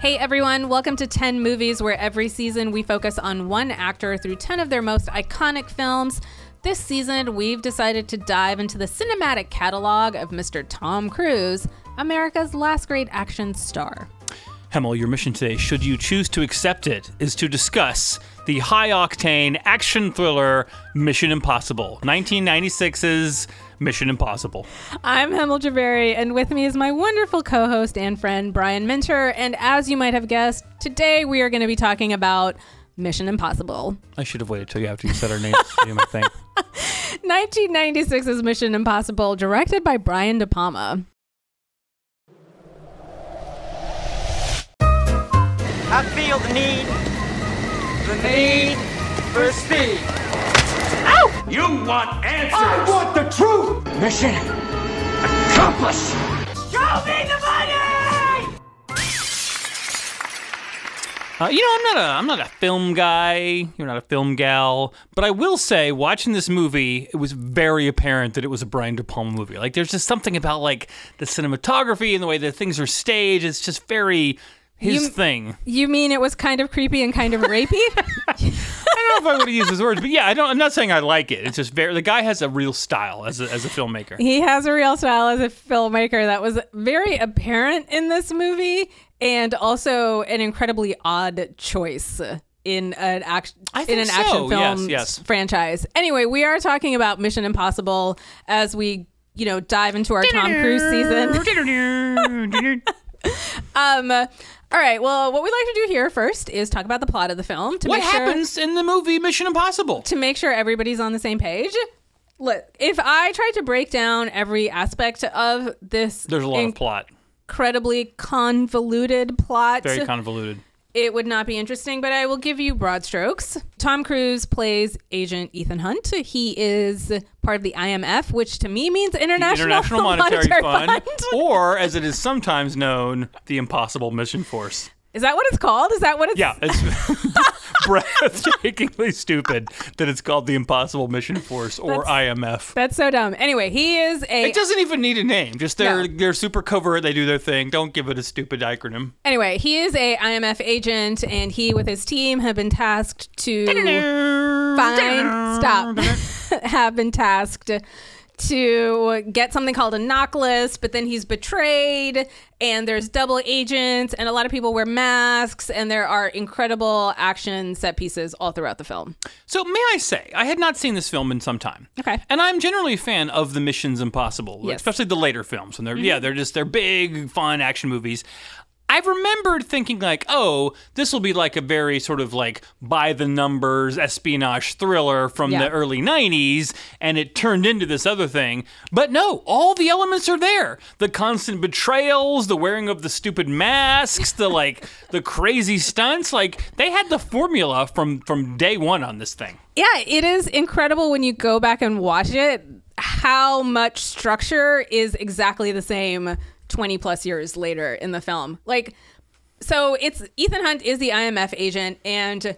Hey everyone, welcome to 10 Movies, where every season we focus on one actor through 10 of their most iconic films. This season, we've decided to dive into the cinematic catalog of Mr. Tom Cruise, America's last great action star. Hemal, your mission today, should you choose to accept it, is to discuss the high octane action thriller Mission Impossible, 1996's Mission Impossible. I'm Hemal Javeri, and with me is my wonderful co host and friend, Brian Minter. And as you might have guessed, today we are going to be talking about Mission Impossible. I should have waited till you after you said our names to do my thing. 1996's Mission Impossible, directed by Brian De Palma. I feel the need, the need for speed. Ow! You want answers! I want the truth! Mission accomplished. Show me the money! Uh, you know, I'm not a I'm not a film guy. You're not a film gal, but I will say, watching this movie, it was very apparent that it was a Brian De Palma movie. Like, there's just something about like the cinematography and the way that things are staged. It's just very his You- thing. You mean it was kind of creepy and kind of rapey? I don't know if I would have used his words, but yeah, I don't. I'm not saying I like it. It's just very. The guy has a real style as a, as a filmmaker. he has a real style as a filmmaker that was very apparent in this movie and also an incredibly odd choice in an action in an so, action yes, film yes. franchise. Anyway, we are talking about Mission Impossible as we, you know, dive into our Tom Cruise season. um all right, well, what we like to do here first is talk about the plot of the film to what make sure happens in the movie Mission Impossible? to make sure everybody's on the same page. Look, if I tried to break down every aspect of this There's a lot of plot. incredibly convoluted plot, Very convoluted. It would not be interesting, but I will give you broad strokes. Tom Cruise plays Agent Ethan Hunt. He is part of the IMF, which to me means International, International Monetary, Fund, Fund. or as it is sometimes known, the Impossible Mission Force. Is that what it's called? Is that what it's Yeah, it's breathtakingly stupid that it's called the Impossible Mission Force or IMF. That's so dumb. Anyway, he is a It doesn't even need a name. Just they're No. they're super covert. They do their thing. Don't give it a stupid acronym. anyway, he is a IMF agent and he with his team have been tasked to Fine. Stop. have been tasked to get something called a knock list, but then he's betrayed, and there's double agents, and a lot of people wear masks, and there are incredible action set pieces all throughout the film. So may I say, I had not seen this film in some time. Okay. And I'm generally a fan of the Missions Impossible, Yes. especially the later films. And they're mm-hmm. yeah, they're just they're big, fun action movies. I remembered thinking like, oh, this will be like a very sort of like by the numbers espionage thriller from Yeah. the early 90s and it turned into this other thing. But no, all the elements are there. The constant betrayals, the wearing of the stupid masks, the like the crazy stunts, like they had the formula from from day 1 on this thing. Yeah, it is incredible when you go back and watch it how much structure is exactly the same 20 plus years later in the film. Like, so it's Ethan Hunt is the IMF agent, and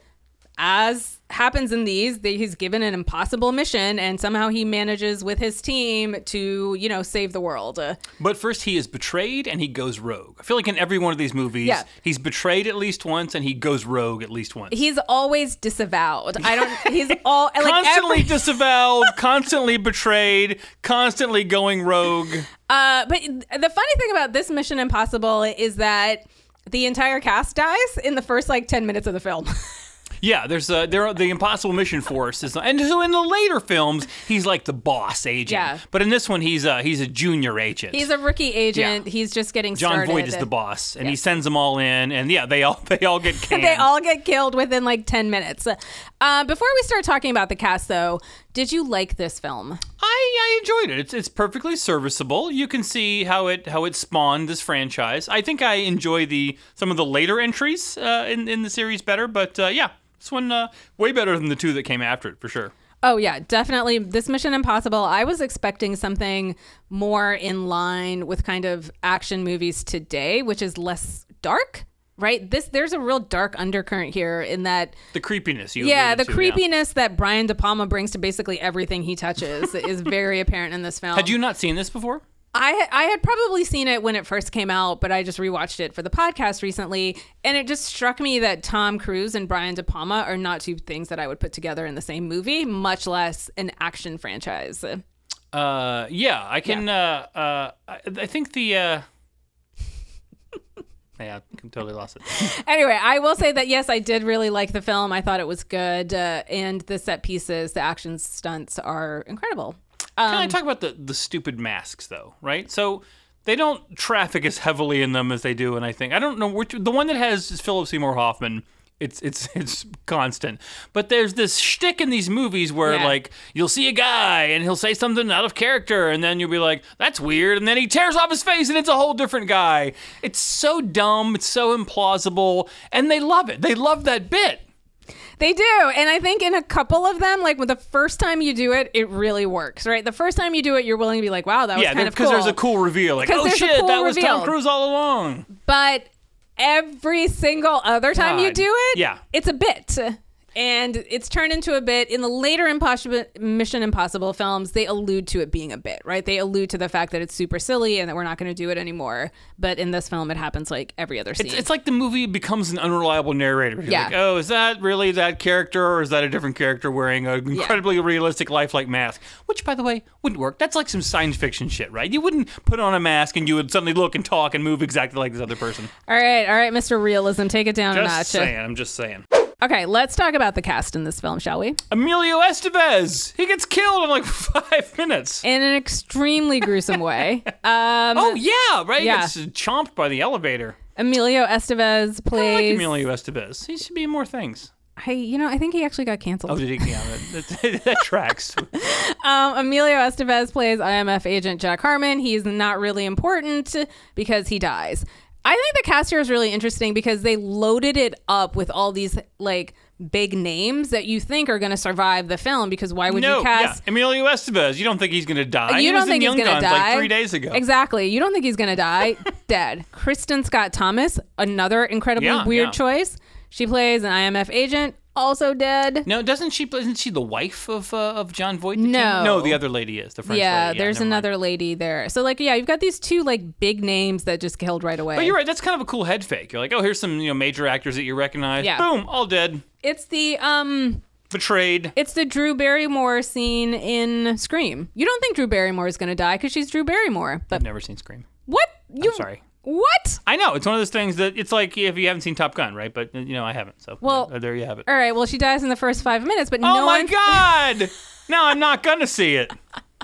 as happens in these, that he's given an impossible mission, and somehow he manages with his team to, you know, save the world. Uh, But first, he is betrayed and he goes rogue. I feel like in every one of these movies, Yeah. he's betrayed at least once and he goes rogue at least once. He's always disavowed. I don't. He's all like constantly every, disavowed, constantly betrayed, constantly going rogue. Uh, but the funny thing about this Mission Impossible is that the entire cast dies in the first like 10 minutes of the film. Yeah, there's uh, there the Impossible Mission Force is, and so in the later films, he's like the boss agent. Yeah. But in this one, he's uh, he's a junior agent. He's a rookie agent. Yeah. He's just getting started. Jon started. Voight is the boss, and he sends them all in, and yeah, they all they all get. They all get killed within like 10 minutes. Uh, before we start talking about the cast, though, did you like this film? I, I enjoyed it. It's it's perfectly serviceable. You can see how it how it spawned this franchise. I think I enjoy the some of the later entries uh, in in the series better, but uh, yeah, this one uh, way better than the two that came after it for sure. Oh yeah, definitely. This Mission Impossible. I was expecting something more in line with kind of action movies today, which is less dark. Right. This there's a real dark undercurrent here in that. The creepiness. You Yeah, the to, creepiness that Brian De Palma brings to basically everything he touches is very apparent in this film. Had you not seen this before? I I had probably seen it when it first came out, but I just rewatched it for the podcast recently, and it just struck me that Tom Cruise and Brian De Palma are not two things that I would put together in the same movie, much less an action franchise. Uh, yeah, I can. Uh, uh, I, I think the. Uh... yeah, I totally lost it. Anyway, I will say that yes, I did really like the film. I thought it was good, uh, and the set pieces, the action stunts are incredible. Can I um, talk about the the stupid masks though? Right, so. They don't traffic as heavily in them as they do, and I think I don't know which the one that has is Philip Seymour Hoffman. It's it's it's constant, but there's this shtick in these movies where Yeah. like you'll see a guy and he'll say something out of character, and then you'll be like, "That's weird," and then he tears off his face and it's a whole different guy. It's so dumb, it's so implausible, and they love it. They love that bit. They do. And I think in a couple of them, like with the first time you do it, it really works, right? The first time you do it, you're willing to be like, wow, that was Yeah, kind of cool. because there's a cool reveal. Like, oh shit, cool that was Tom. Cruise all along. But every single other time you do it, Yeah. it's a bit. And it's turned into a bit. In the later Impossible, Mission Impossible films, they allude to it being a bit, right? They allude to the fact that it's super silly and that we're not going to do it anymore. But in this film, it happens like every other scene. It's, it's like the movie becomes an unreliable narrator. You're Yeah. like, oh, is that really that character or is that a different character wearing an incredibly realistic lifelike mask? Which, by the way, wouldn't work. That's like some science fiction shit, right? You wouldn't put on a mask and you would suddenly look and talk and move exactly like this other person. all right, all right, Mr. Realism, take it down a Just notch. saying. I'm just saying. Okay, let's talk about the cast in this film, shall we? Emilio Estevez. He gets killed in like five minutes. In an extremely gruesome way. Um, oh, yeah, right? yeah. He gets chomped by the elevator. Emilio Estevez I like plays. Emilio Estevez. He should be in more things. I, you know, I think he actually got canceled. Oh, did he? Yeah, that, that, that tracks. Um, Emilio Estevez plays IMF agent Jack Harmon. He's not really important because he dies. I think the cast here is really interesting because they loaded it up with all these like big names that you think are going to survive the film. Because why would no, you cast? yeah, Emilio Estevez. You don't think he's going to die? You he don't was think in he's Young gonna Guns die like three days ago. Exactly. You don't think he's gonna die? Dead. Kristin Scott Thomas, another incredibly Yeah, weird yeah. choice. She plays an IMF agent, also dead. No, doesn't she? Isn't she the wife of uh, of Jon Voight? the No. king? no, the other lady is the French yeah, lady. there's never mind. another lady there. So like, yeah, you've got these two like big names that just killed right away. But you're right. That's kind of a cool head fake. You're like, oh, here's some you know major actors that you recognize. Yeah. Boom, all dead, It's the um, betrayed. it's the Drew Barrymore scene in Scream. You don't think Drew Barrymore is gonna die because she's Drew Barrymore, but I've never seen Scream. what? You sorry. What? I know it's one of those things that it's like if you haven't seen Top Gun, right? But you know I haven't. So Well- there, there you have it. All right. Well, she dies in the first five minutes, but oh no my one, God! now I'm not gonna see it.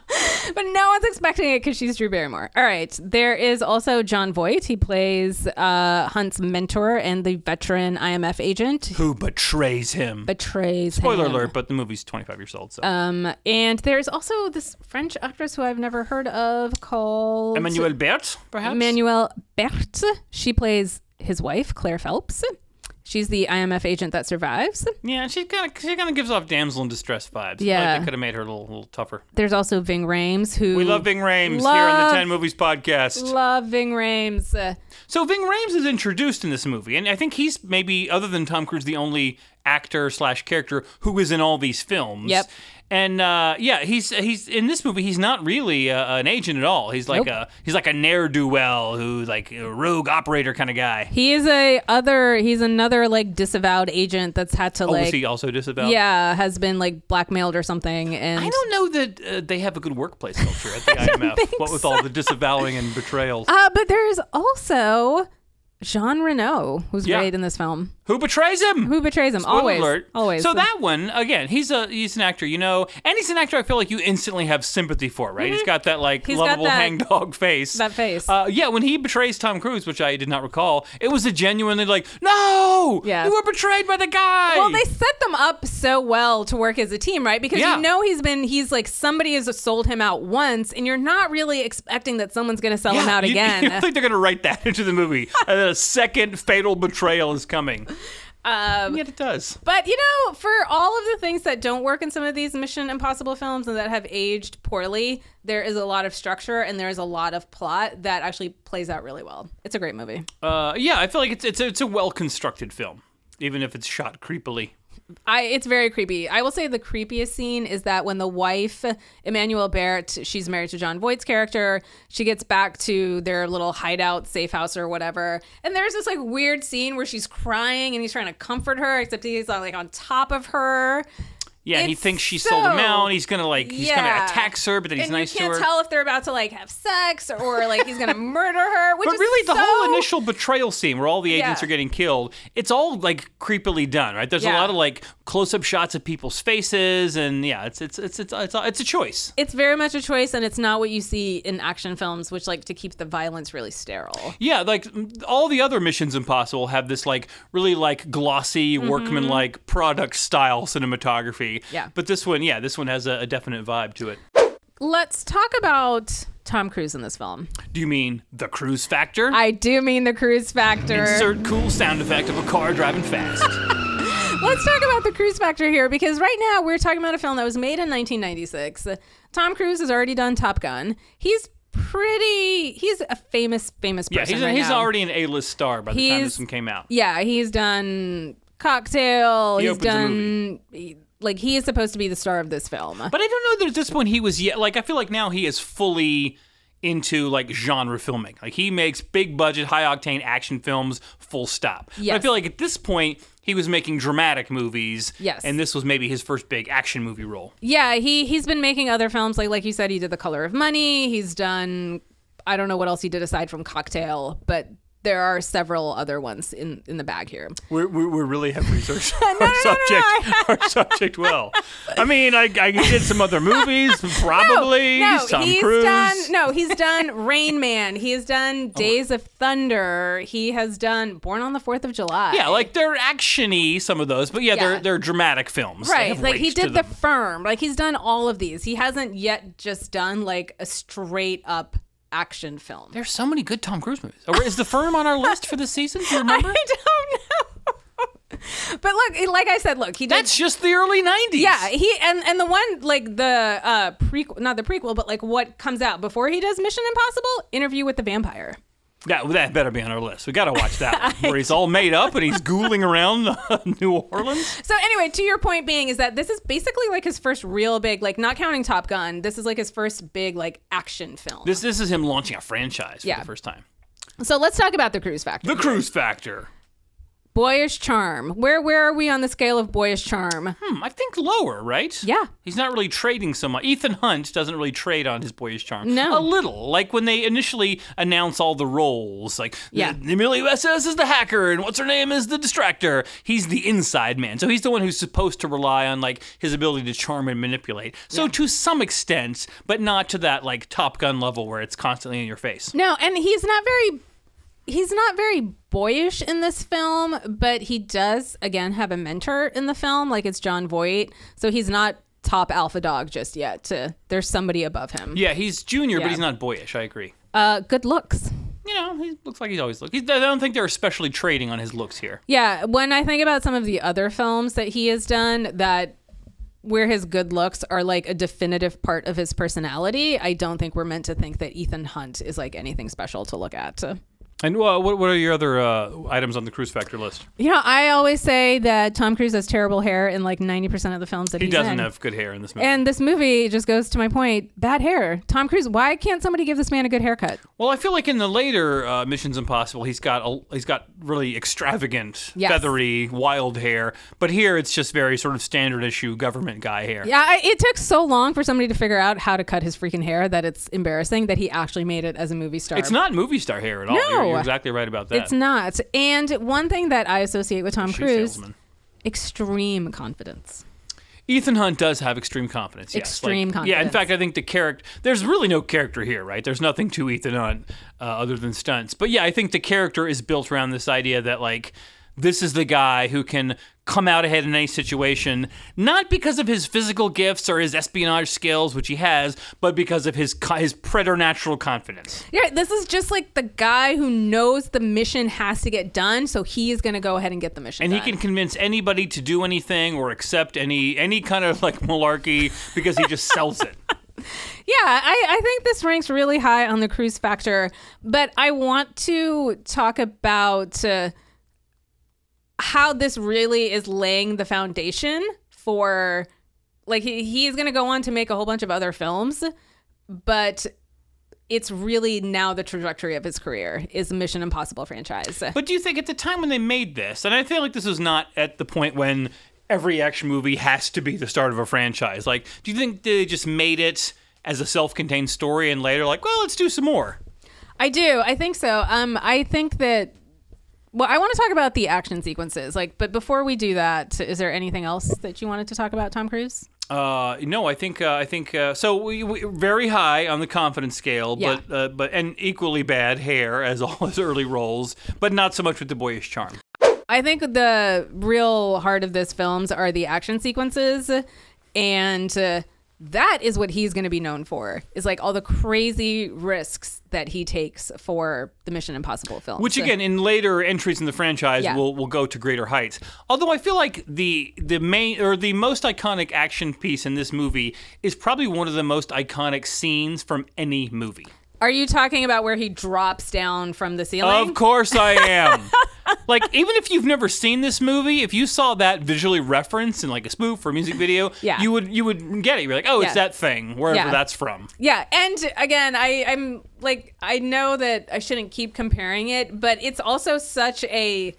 but no one's expecting it because she's Drew Barrymore. All right. There is also Jon Voight. He plays uh, Hunt's mentor and the veteran IMF agent who Who betrays him? betrays Spoiler him. alert! But the movie's 25 years old. So Um, and there's also this French actress who I've never heard of called Emmanuel Berthe, perhaps. Emmanuelle Béart. She plays his wife, Claire Phelps. She's the IMF agent that survives. Yeah, she kind of she kind of gives off damsel in distress vibes. Yeah. like they could have made her a little, little tougher. There's also Ving Rhames, who We love Ving Rhames here on the Ten Movies podcast. Love Ving Rhames. So Ving Rhames is introduced in this movie, and I think he's maybe, other than Tom Cruise, the only actor slash character who is in all these films. Yep. And uh, yeah, he's he's in this movie. He's not really uh, an agent at all. He's like Nope. a he's like a ne'er do well who's like a rogue operator kind of guy. he is a other. He's another like disavowed agent that's had to oh, was like. he also disavowed? yeah, has been like blackmailed or something, and I don't know that uh, they have a good workplace culture at the IMF. What with all the disavowing and betrayals. Uh, but there's also Jean Reno, who's Yeah. great in this film. Who betrays him? Who betrays him? Spoiler always, alert. always. So that one again, he's a he's an actor, you know, and he's an actor. I feel like you instantly have sympathy for, right? He's got that like Mm-hmm. He's lovable that- hangdog face. that face. Uh, yeah, when he betrays Tom Cruise, which I did not recall, it was a genuinely like, no, Yeah. you were betrayed by the guy. Well, they set them up so well to work as a team, right? Because Yeah. you know he's been he's like somebody has sold him out once, and you're not really expecting that someone's going to sell him out you, again. You think they're gonna write that into the movie? and then a second fatal betrayal is coming. Um, yet it does. But you know, for all of the things that don't work in some of these Mission Impossible films and that have aged poorly, there is a lot of structure and there is a lot of plot that actually plays out really well. It's a great movie. Uh, yeah, I feel like it's it's a, it's a well constructed film, even if it's shot creepily. I it's very creepy. I will say the creepiest scene is that when the wife, Emmanuelle Béart, she's married to Jon Voight's character, she gets back to their little hideout, safe house or whatever, and there's this like weird scene where she's crying and he's trying to comfort her, except he's like on top of her. Yeah, he thinks she sold him so- out. He's gonna like he's Yeah. gonna attack her, but then he's and nice you to can't her. tell if they're about to like have sex or like he's gonna murder her. Which But is really, the so- whole initial betrayal scene where all the agents Yeah. are getting killed, it's all like creepily done, right? There's a lot of like close-up shots of people's faces, and yeah, it's it's it's it's it's, it's a choice. it's very much a choice, and it's not what you see in action films, which like to keep the violence really sterile. Yeah, like all the other Missions Impossible have this like really like glossy mm-hmm. workman-like product style cinematography. Yeah. But this one, yeah, this one has a, a definite vibe to it. Let's talk about Tom Cruise in this film. Do you mean the cruise factor? I do mean the cruise factor. Insert cool sound effect of a car driving fast. Let's talk about the cruise factor here because right now we're talking about a film that was made in 1996. Tom Cruise has already done Top Gun. He's pretty. He's a famous, famous yeah, he's, right he's already an A-list star by the time this one came out. Yeah, he's done Cocktail. He he's done. Like he is supposed to be the star of this film. But I don't know that at this point he was yet. Like I feel like now he is fully into like genre filming. Like he makes big budget, high octane action films. Full stop. But I feel like at this point he was making dramatic movies. Yes. And this was maybe his first big action movie role. Yeah, he he's been making other films like like you said he did The Color of Money. He's done I don't know what else he did aside from Cocktail, but there are several other ones in in the bag here. We we really have researched no, our no, no, subject our subject well. I mean, I, I did some other movies, probably. no, Tom he's Cruise. done no, he's done Rain Man. He has done oh. Days of Thunder. He has done Born on the Fourth of July. Yeah, like they're actiony, some of those, but yeah, Yeah. they're they're dramatic films. Right, like he did The. Firm. Like he's done all of these. He hasn't yet just done like a straight up action film. There's so many good Tom Cruise movies. Or is the firm on our list for this season? Do you remember? I don't know. but look, like I said, look, he did That's just the early '90s. Yeah, he and and the one like the uh prequel, not the prequel, but like what comes out before he does Mission Impossible, Interview with the Vampire. That that better be on our list. We got to watch that one, where he's all made up and he's ghouling around New Orleans. So anyway, to your point being is that this is basically like his first real big, like not counting Top Gun, this is like his first big like action film. This this is him launching a franchise for Yeah. the first time. so let's talk about the cruise factor. The Cruise Factor. Boyish charm. Where where are we on the scale of boyish charm? Hmm, I think lower, right? Yeah. He's not really trading so much. Ethan Hunt doesn't really trade on his boyish charm. No. A little. Like when they initially announce all the roles, like Yeah. Emilio Estevez is the hacker and what's her name is the distractor. He's the inside man. So he's the one who's supposed to rely on like his ability to charm and manipulate. So to some extent, but not to that like Top Gun level where it's constantly in your face. No, and he's not very he's not very boyish in this film, but he does again have a mentor in the film, like it's Jon Voight. So he's not top alpha dog just yet. To, there's somebody above him. Yeah, he's junior, Yeah. but he's not boyish. I agree. Uh, good looks. You know, he looks like he's always looked. He's, I don't think they're especially trading on his looks here. Yeah, when I think about some of the other films that he has done that where his good looks are like a definitive part of his personality, I don't think we're meant to think that Ethan Hunt is like anything special to look at. And uh, what what are your other uh, items on the Cruise Factor list? You know, I always say that Tom Cruise has terrible hair in like 90% of the films that He he's doesn't in. have good hair in this movie. And this movie just goes to my point bad hair. Tom Cruise, why can't somebody give this man a good haircut? well, I feel like in the later uh, Missions Impossible, he's got a, he's got really extravagant, Yes. feathery, wild hair. But here, it's just very sort of standard issue government guy hair. Yeah, I, it took so long for somebody to figure out how to cut his freaking hair that it's embarrassing that he actually made it as a movie star. It's not movie star hair at all. You're, No. You're exactly right about that. It's not. And one thing that I associate with Tom Shoe Cruise, salesman. extreme confidence. Ethan Hunt does have extreme confidence. Yes. Extreme Like- Yeah, in fact, I think the character, there's really no character here, right? There's nothing to Ethan Hunt uh, other than stunts. But yeah, I think the character is built around this idea that, like, this is the guy who can come out ahead in any situation, not because of his physical gifts or his espionage skills, which he has, but because of his his preternatural confidence. Yeah, this is just like the guy who knows the mission has to get done, so he is going to go ahead and get the mission And he can convince anybody to do anything or accept any any kind of like malarkey because he just sells it. Yeah, I, I think this ranks really high on the cruise factor, but I want to talk about uh, how this really is laying the foundation for like he, he's going to go on to make a whole bunch of other films but it's really now the trajectory of his career is the mission impossible franchise But do you think at the time when they made this, and I feel like this was not at the point when every action movie has to be the start of a franchise. Like, do you think they just made it as a self-contained story and later like, well, let's do some more? I do. I think so. Um, I think that. Well, I want to talk about the action sequences. Like, but before we do that, is there anything else that you wanted to talk about, Tom Cruise? Uh, no, I think uh, I think uh, so. We, we very high on the confidence scale, Yeah. but uh, but and equally bad hair as all his early roles, but not so much with the boyish charm. I think the real heart of this films are the action sequences, and uh, that is what he's going to be known for. Is like all the crazy risks that he takes for the Mission Impossible film. Which again, in later entries in the franchise, Yeah. will will go to greater heights. Although I feel like the the main or the most iconic action piece in this movie is probably one of the most iconic scenes from any movie. Are you talking about where he drops down from the ceiling? Of course I am. like even if you've never seen this movie, if you saw that visually referenced in like a spoof or a music video, Yeah. you would you would get it. You're like, oh, it's Yeah. that thing, wherever Yeah. that's from. Yeah, and again, I, I'm like, I know that I shouldn't keep comparing it, but it's also such a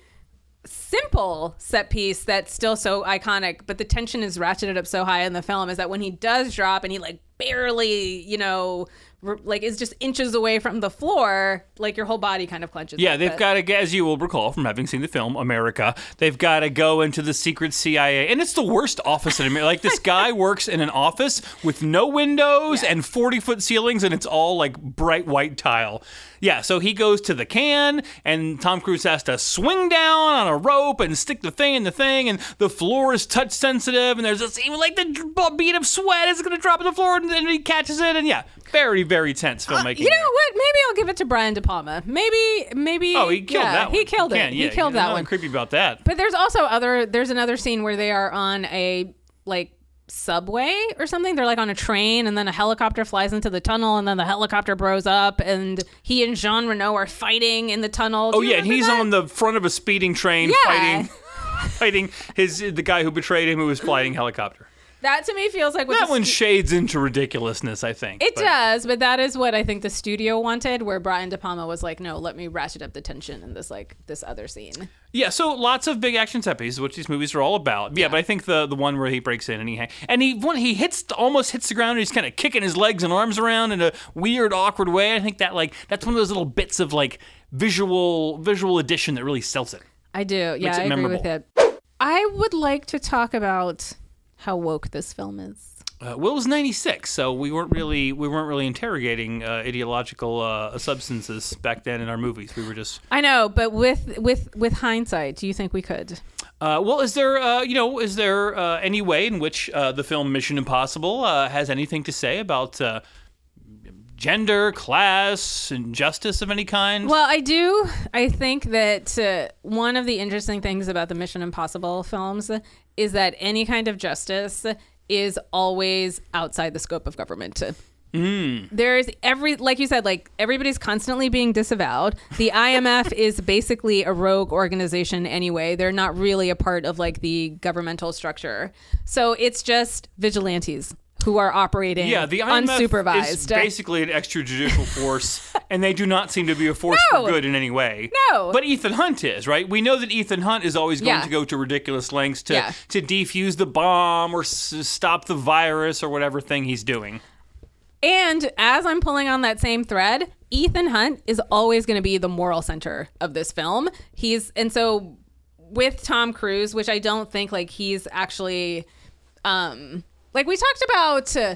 simple set piece that's still so iconic. But the tension is ratcheted up so high in the film is that when he does drop and he like barely, you know, like is just inches away from the floor, like your whole body kind of clenches. Yeah, they've got to, as you will recall from having seen the film America, they've got to go into the secret CIA, and it's the worst office in America. Like this guy works in an office with no windows Yeah. and forty foot ceilings, and it's all like bright white tile. Yeah, so he goes to the can, and Tom Cruise has to swing down on a rope and stick the thing in the thing, and the floor is touch sensitive, and there's this even like the bead of sweat is going to drop on the floor, and then he catches it, and yeah, very very tense filmmaking. Uh, You know there. what? Maybe I'll give it to Brian De Palma. Maybe, maybe. Oh, he killed yeah, that one. He killed it. He killed that one. Creepy about that. But there's also other. There's another scene where they are on a like subway or something. They're like on a train, and then a helicopter flies into the tunnel, and then the helicopter blows up, and he and Jean Reno are fighting in the tunnel. Oh yeah, and he's on the front of a speeding train Yeah. fighting fighting his the guy who betrayed him who was flying helicopter. That to me feels like what That one stu- shades into ridiculousness, I think. It but- does, but that is what I think the studio wanted. Where Brian De Palma was like, "No, let me ratchet up the tension in this like this other scene." Yeah, so lots of big action set pieces, which these movies are all about. Yeah, but I think the the one where he breaks in and he ha- and he when he hits almost hits the ground and he's kind of kicking his legs and arms around in a weird, awkward way. I think that like that's one of those little bits of like visual visual addition that really sells it. I do. Yeah, it I agree with it. I would like to talk about how woke this film is. Uh, well, it was '96, so we weren't really we weren't really interrogating uh, ideological uh, substances back then in our movies. We were just I know, but with with with hindsight, do you think we could? uh, well. Is there uh, you know is there uh, any way in which uh, the film Mission Impossible uh, has anything to say about uh, gender, class, and justice of any kind? Well, I do. I think that uh, one of the interesting things about the Mission Impossible films is that any kind of justice is always outside the scope of government. Hmm. There's every, like you said, like everybody's constantly being disavowed. The IMF is basically a rogue organization anyway. They're not really a part of like the governmental structure. So it's just vigilantes who are operating yeah, the IMF unsupervised. is basically an extrajudicial force, and they do not seem to be a force No. for good in any way. No. but Ethan Hunt is right. We know that Ethan Hunt is always going Yeah. to go to ridiculous lengths to Yeah. to defuse the bomb or s- stop the virus or whatever thing he's doing. And as I'm pulling on that same thread, Ethan Hunt is always going to be the moral center of this film. He's and so with Tom Cruise, which I don't think like he's actually um like we talked about uh,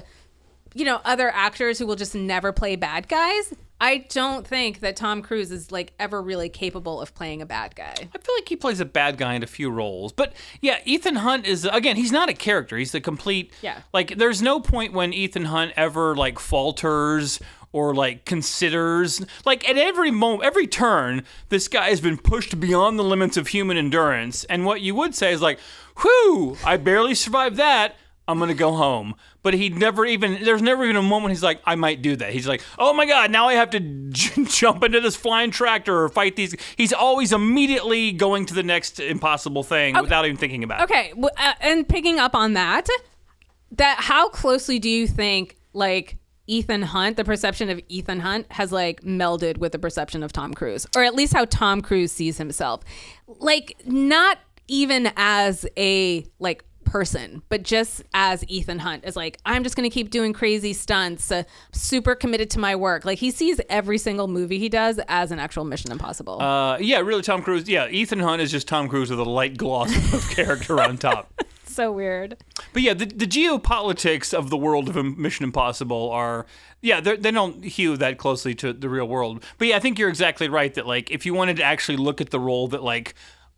you know other actors who will just never play bad guys. I don't think that Tom Cruise is like ever really capable of playing a bad guy. I feel like he plays a bad guy in a few roles, but yeah, Ethan Hunt is again. He's not a character. He's the complete. Yeah. Like, there's no point when Ethan Hunt ever like falters or like considers. Like at every moment, every turn, this guy has been pushed beyond the limits of human endurance. And what you would say is like, "Whew, I barely survived that." I'm gonna go home. But he never even there's never even a moment he's like, I might do that. He's like, oh my god, now I have to j- jump into this flying tractor or fight these. He's always immediately going to the next impossible thing without even thinking about it. Okay, uh, and picking up on that, that how closely do you think like Ethan Hunt, the perception of Ethan Hunt has like melded with the perception of Tom Cruise, or at least how Tom Cruise sees himself, like not even as a like person, but just as Ethan Hunt is like, I'm just gonna keep doing crazy stunts, uh, super committed to my work. Like he sees every single movie he does as an actual Mission Impossible. Uh, yeah, really, Tom Cruise. Yeah, Ethan Hunt is just Tom Cruise with a light gloss of character on top. so weird. But yeah, the, the geopolitics of the world of Mission Impossible are, yeah, they don't hew that closely to the real world. But yeah, I think you're exactly right that, like, if you wanted to actually look at the role that, like,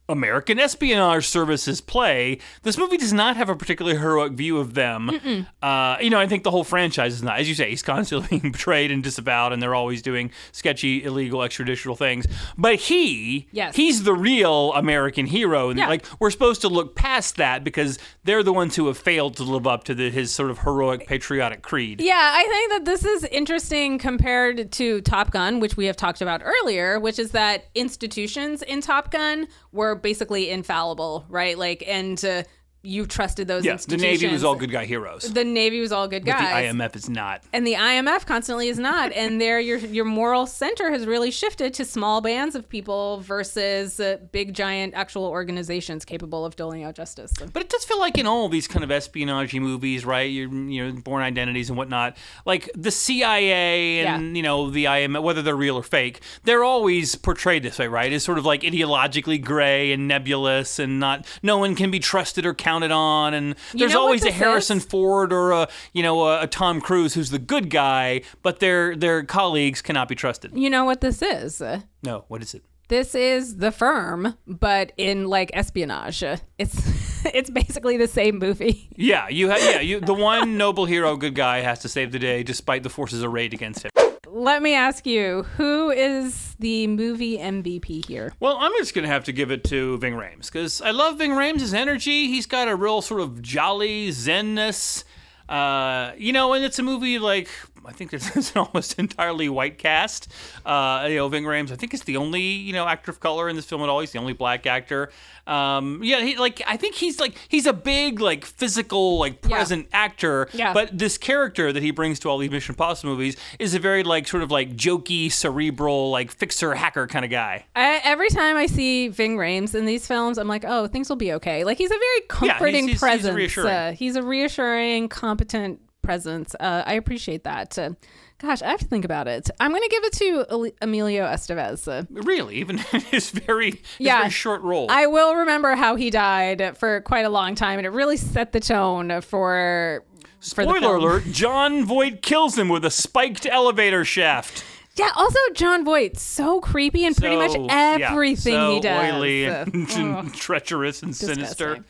American espionage services play, this movie does not have a particularly heroic view of them. Uh, you know, I think the whole franchise is not. As you say, he's constantly being betrayed and disavowed, and they're always doing sketchy, illegal, extraditional things. But he, Yes. he's the real American hero. And, Yeah. Like, we're supposed to look past that because they're the ones who have failed to live up to the, his sort of heroic patriotic creed. Yeah, I think that this is interesting compared to Top Gun, which we have talked about earlier, which is that institutions in Top Gun were basically infallible, right? Like, and uh, you trusted those Yeah, the. Navy was all good guy heroes. The Navy was all good but the. IMF is not. and the IMF constantly is not. and there, your your moral center has really shifted to small bands of people versus uh, big, giant, actual organizations capable of doling out justice. But it does feel like in all these kind of espionage movies, right? You you know, Bourne Identities and whatnot, like the CIA and Yeah. you know the IMF, whether they're real or fake, they're always portrayed this way, right? As sort of like ideologically gray and nebulous, and not no one can be trusted or counted on. And there's know always a Harrison is? Ford or a you know a, a Tom Cruise who's the good guy, but their their colleagues cannot be trusted. You know what this is? No, what is it? This is the firm, but in like espionage. It's it's basically the same movie. Yeah, you ha- yeah you the one noble hero, good guy has to save the day despite the forces arrayed against him. Let me ask you, who is the movie MVP here? Well, I'm just gonna have to give it to Ving Rhames because I love Ving Rhames' energy. He's got a real sort of jolly zenness, uh, you know, and it's a movie like I think it's, it's an almost entirely white cast. Uh, you know, Ving Rhames, I think is the only you know actor of color in this film at all. He's the only black actor. Um, yeah, he like I think he's like he's a big like physical like present actor. Yeah. But this character that he brings to all these Mission Impossible movies is a very like sort of like jokey, cerebral, like fixer hacker kind of guy. I, every time I see Ving Rhames in these films, I'm like, oh, things will be okay. Like he's a very comforting he's- he's presence. reassuring. Uh, he's a reassuring, competent presence. Uh, I appreciate that. Uh, gosh, I have to think about it. I'm going to give it to El- Emilio Estevez. Uh, Really, even his very, his Yeah. very short role. I will remember how he died for quite a long time, and it really set the tone for. For Spoiler film. alert: Jon Voight kills him with a spiked elevator shaft. Yeah. Also, Jon Voight, so creepy and pretty much So, yeah, everything so he does. oily Uh, and, treacherous and sinister.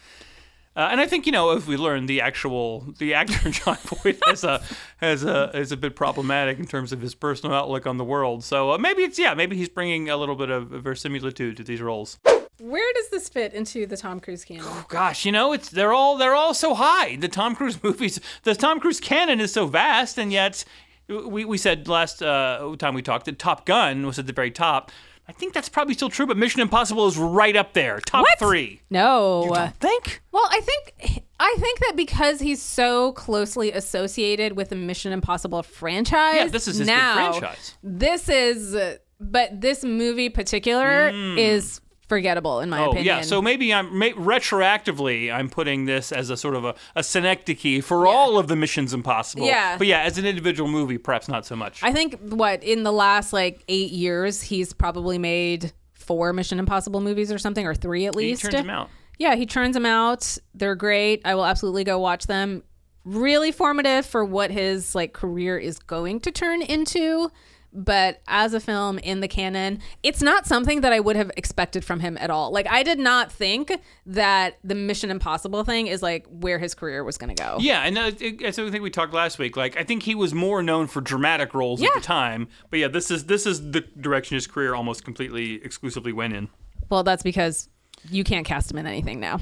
Uh, and I think you know, if we learn the actual the actor Jon Voight has a has a is a bit problematic in terms of his personal outlook on the world. So uh, maybe it's yeah, maybe he's bringing a little bit of verisimilitude to these roles. Where does this fit into the Tom Cruise canon? Gosh, you know, it's they're all they're all so high. The Tom Cruise movies, the Tom Cruise canon is so vast, and yet we, we said last uh, time we talked that Top Gun was at the very top. I think that's probably still true, but Mission Impossible is right up there, top What? three. No. Think? Well, I think I think that because he's so closely associated with the Mission Impossible franchise. Yeah, this is his big now, franchise. This is, but this movie particular hmm. is forgettable in my. Oh opinion. yeah, so maybe I'm may, retroactively I'm putting this as a sort of a, a synecdoche for all of the Missions Impossible. Yeah. but yeah, as an individual movie, perhaps not so much. I think what in the last like eight years he's probably made four Mission Impossible movies or something, or three at least. he turns him out. Yeah, he churns them out. They're great. I will absolutely go watch them. Really formative for what his like career is going to turn into. But as a film in the canon, it's not something that I would have expected from him at all. Like I did not think that the Mission Impossible thing is like where his career was going to go. Yeah, and uh, it- as I think we talked last week, like I think he was more known for dramatic roles at the time. But yeah, this is this is the direction his career almost completely exclusively went in. Well, that's because you can't cast him in anything now.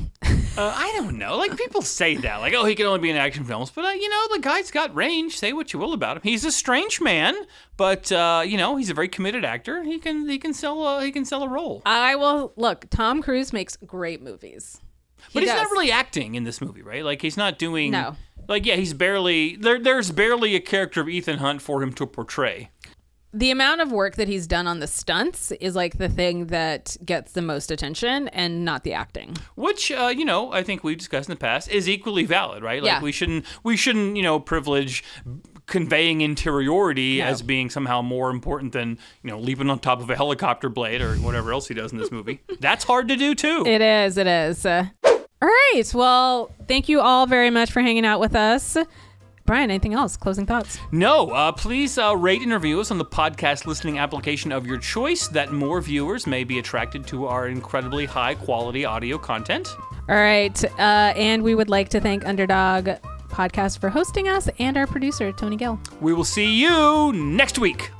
Uh, I don't know. Like people say that, like, oh, he can only be in action films, but uh, you know, the guy's got range. Say what you will about him. He's a strange man, but uh, you know, he's a very committed actor. He can he can sell a, he can sell a role. I will look. Tom Cruise makes great movies. He but he's does. not really acting in this movie, right? Like he's not doing. No. Like yeah, he's barely there. There's barely a character of Ethan Hunt for him to portray. The amount of work that he's done on the stunts is like the thing that gets the most attention and not the acting. which uh, you know I think we've discussed in the past is equally valid, right? Like Yeah. we shouldn't we shouldn't you know privilege conveying interiority No. as being somehow more important than you know leaping on top of a helicopter blade or whatever else he does in this movie. That's hard to do too. It is. It is. Uh, all right. Well, thank you all very much for hanging out with us. Brian, anything else? Closing thoughts? No, uh, please uh, rate and review us on the podcast listening application of your choice that more viewers may be attracted to our incredibly high quality audio content. All right. Uh, and we would like to thank Underdog Podcast for hosting us and our producer, Tony Gill. We will see you next week.